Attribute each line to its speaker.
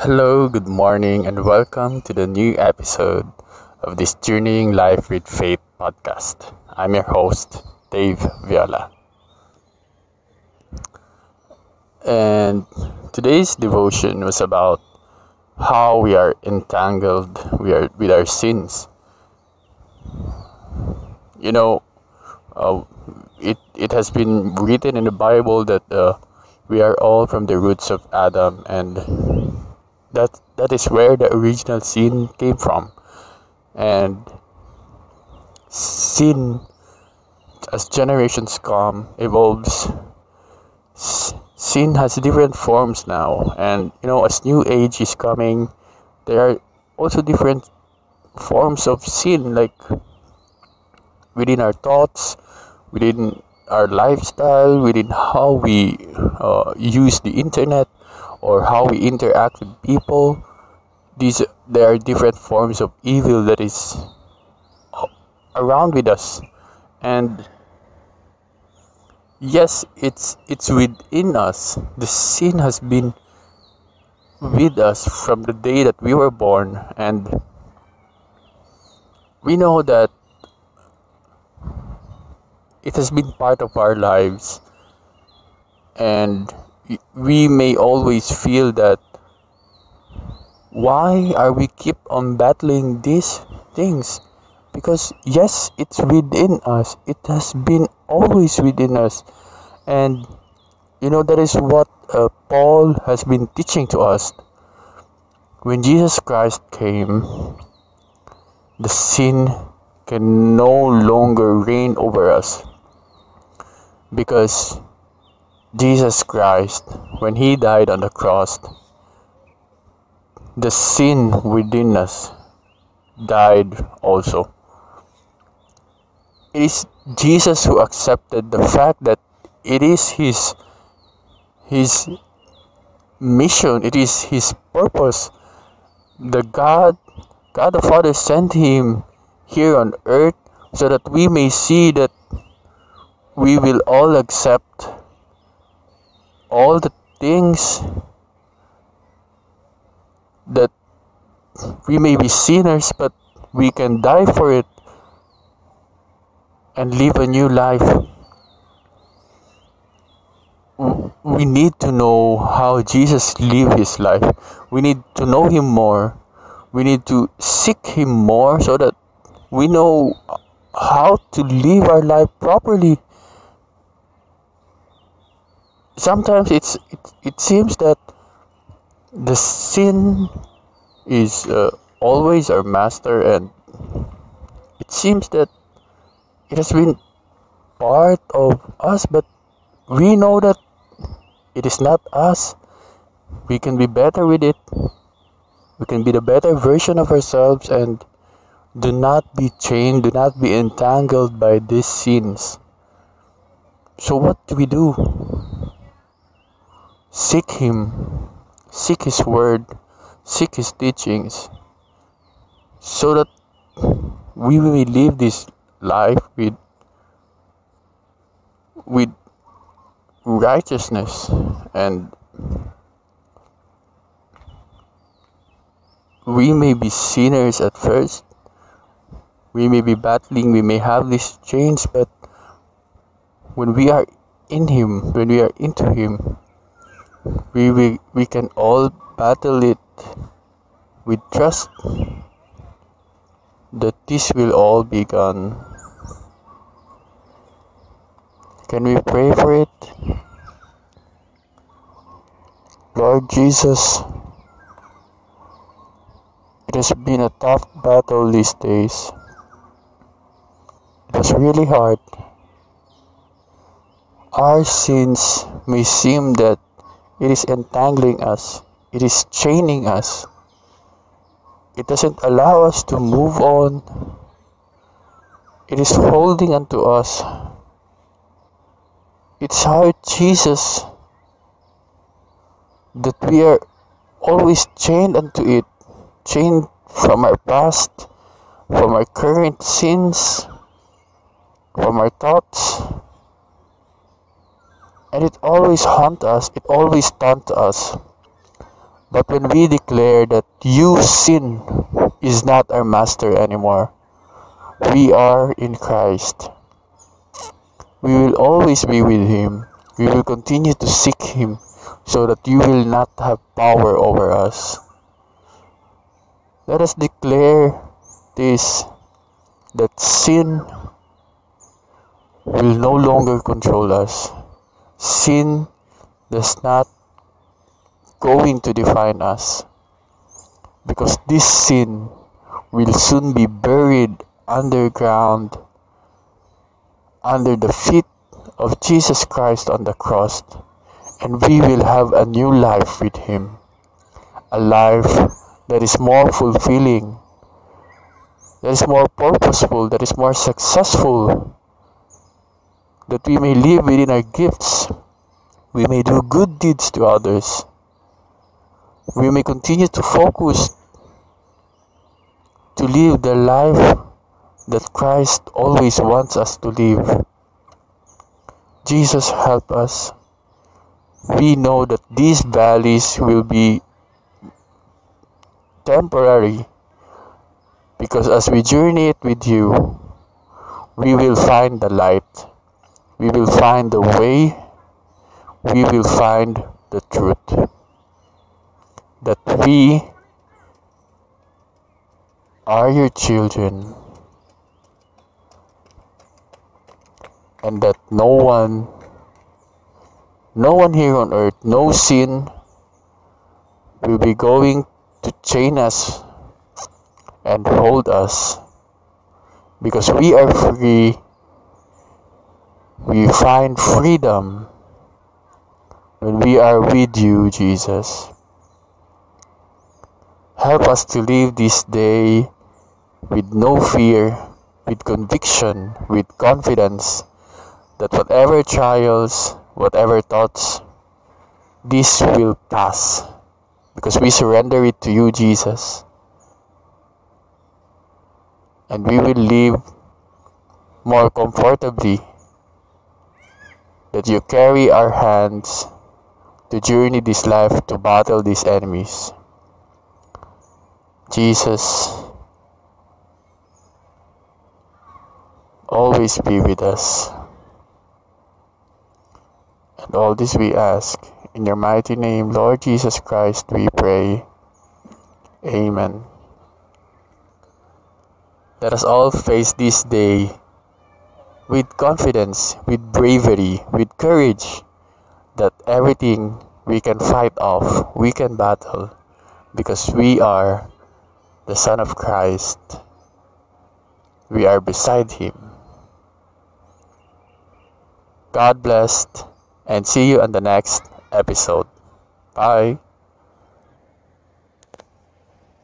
Speaker 1: Hello, good morning, and welcome to the new episode of this Journeying Life with Faith podcast. I'm your host, Dave Viola. And today's devotion was about how we are entangled we are with our sins. You know, uh, it, it has been written in the Bible that uh, we are all from the roots of Adam and that that is where the original sin came from. And sin as generations come evolves. Sin has different forms now. And you know as new age is coming there are also different forms of sin like within our thoughts within our lifestyle within how we uh, use the internet or how we interact with people these there are different forms of evil that is around with us. And yes it's it's within us. The sin has been with us from the day that we were born. And we know that it has been part of our lives. And we may always feel that why are we keep on battling these things? Because yes it's within us. It has been always within us. And you know that is what uh, paul has been teaching to us. When jesus christ came the sin can no longer reign over us. Because Jesus Christ, when He died on the cross, the sin within us died also. It is Jesus who accepted the fact that it is His His mission, it is His purpose. The God, God the Father sent Him here on earth so that we may see that we will all accept all the things that we may be sinners, but we can die for it and live a new life. We need to know how Jesus lived his life. We need to know him more. We need to seek him more so that we know how to live our life properly sometimes it's it, it seems that the sin is uh, always our master and it seems that it has been part of us but we know that it is not us. We can be better with it. We can be the better version of ourselves and do not be chained do not be entangled by these sins. So what do we do Seek Him, seek His Word, seek His teachings, so that we will live this life with with righteousness and we may be sinners at first. We may be battling. We may have these chains but when we are in him when we are into him we, we, we can all battle it with trust that this will all be gone. Can we pray for it? Lord Jesus, it has been a tough battle these days. It was really hard. Our sins may seem that it is entangling us. It is chaining us. It doesn't allow us to move on. It is holding onto us. It's how Jesus that we are always chained unto it, chained from our past, from our current sins, from our thoughts, and it always haunt us it always taunt us But when we declare that you, sin, is not our master anymore, we are in Christ. We will always be with Him. We will continue to seek Him so that you will not have power over us. Let us declare this that sin will no longer control us. Sin does not going to define us because this sin will soon be buried underground under the feet of Jesus Christ on the cross and we will have a new life with him a life that is more fulfilling that is more purposeful that is more successful that we may live within our gifts we may do good deeds to others we may continue to focus to live the life that Christ always wants us to live. Jesus help us. We know that these valleys will be temporary because as we journey it with you, we will find the light. We will find the way. We will find the truth. That we are your children. And that no one no one here on earth no sin will be going to chain us and hold us. Because we are free we find freedom when we are with you jesus Help us to live this day with no fear, with conviction, with confidence that whatever trials, whatever thoughts, this will pass because we surrender it to you, Jesus. And we will live more comfortably that you carry our hands to journey this life to battle these enemies. Jesus, always be with us. And all this we ask. In your mighty name, Lord Jesus Christ, we pray. Amen. Let us all face this day with confidence, with bravery, with courage that everything we can fight off, we can battle because we are the Son of Christ. We are beside Him. God bless and see you on the next episode. Bye.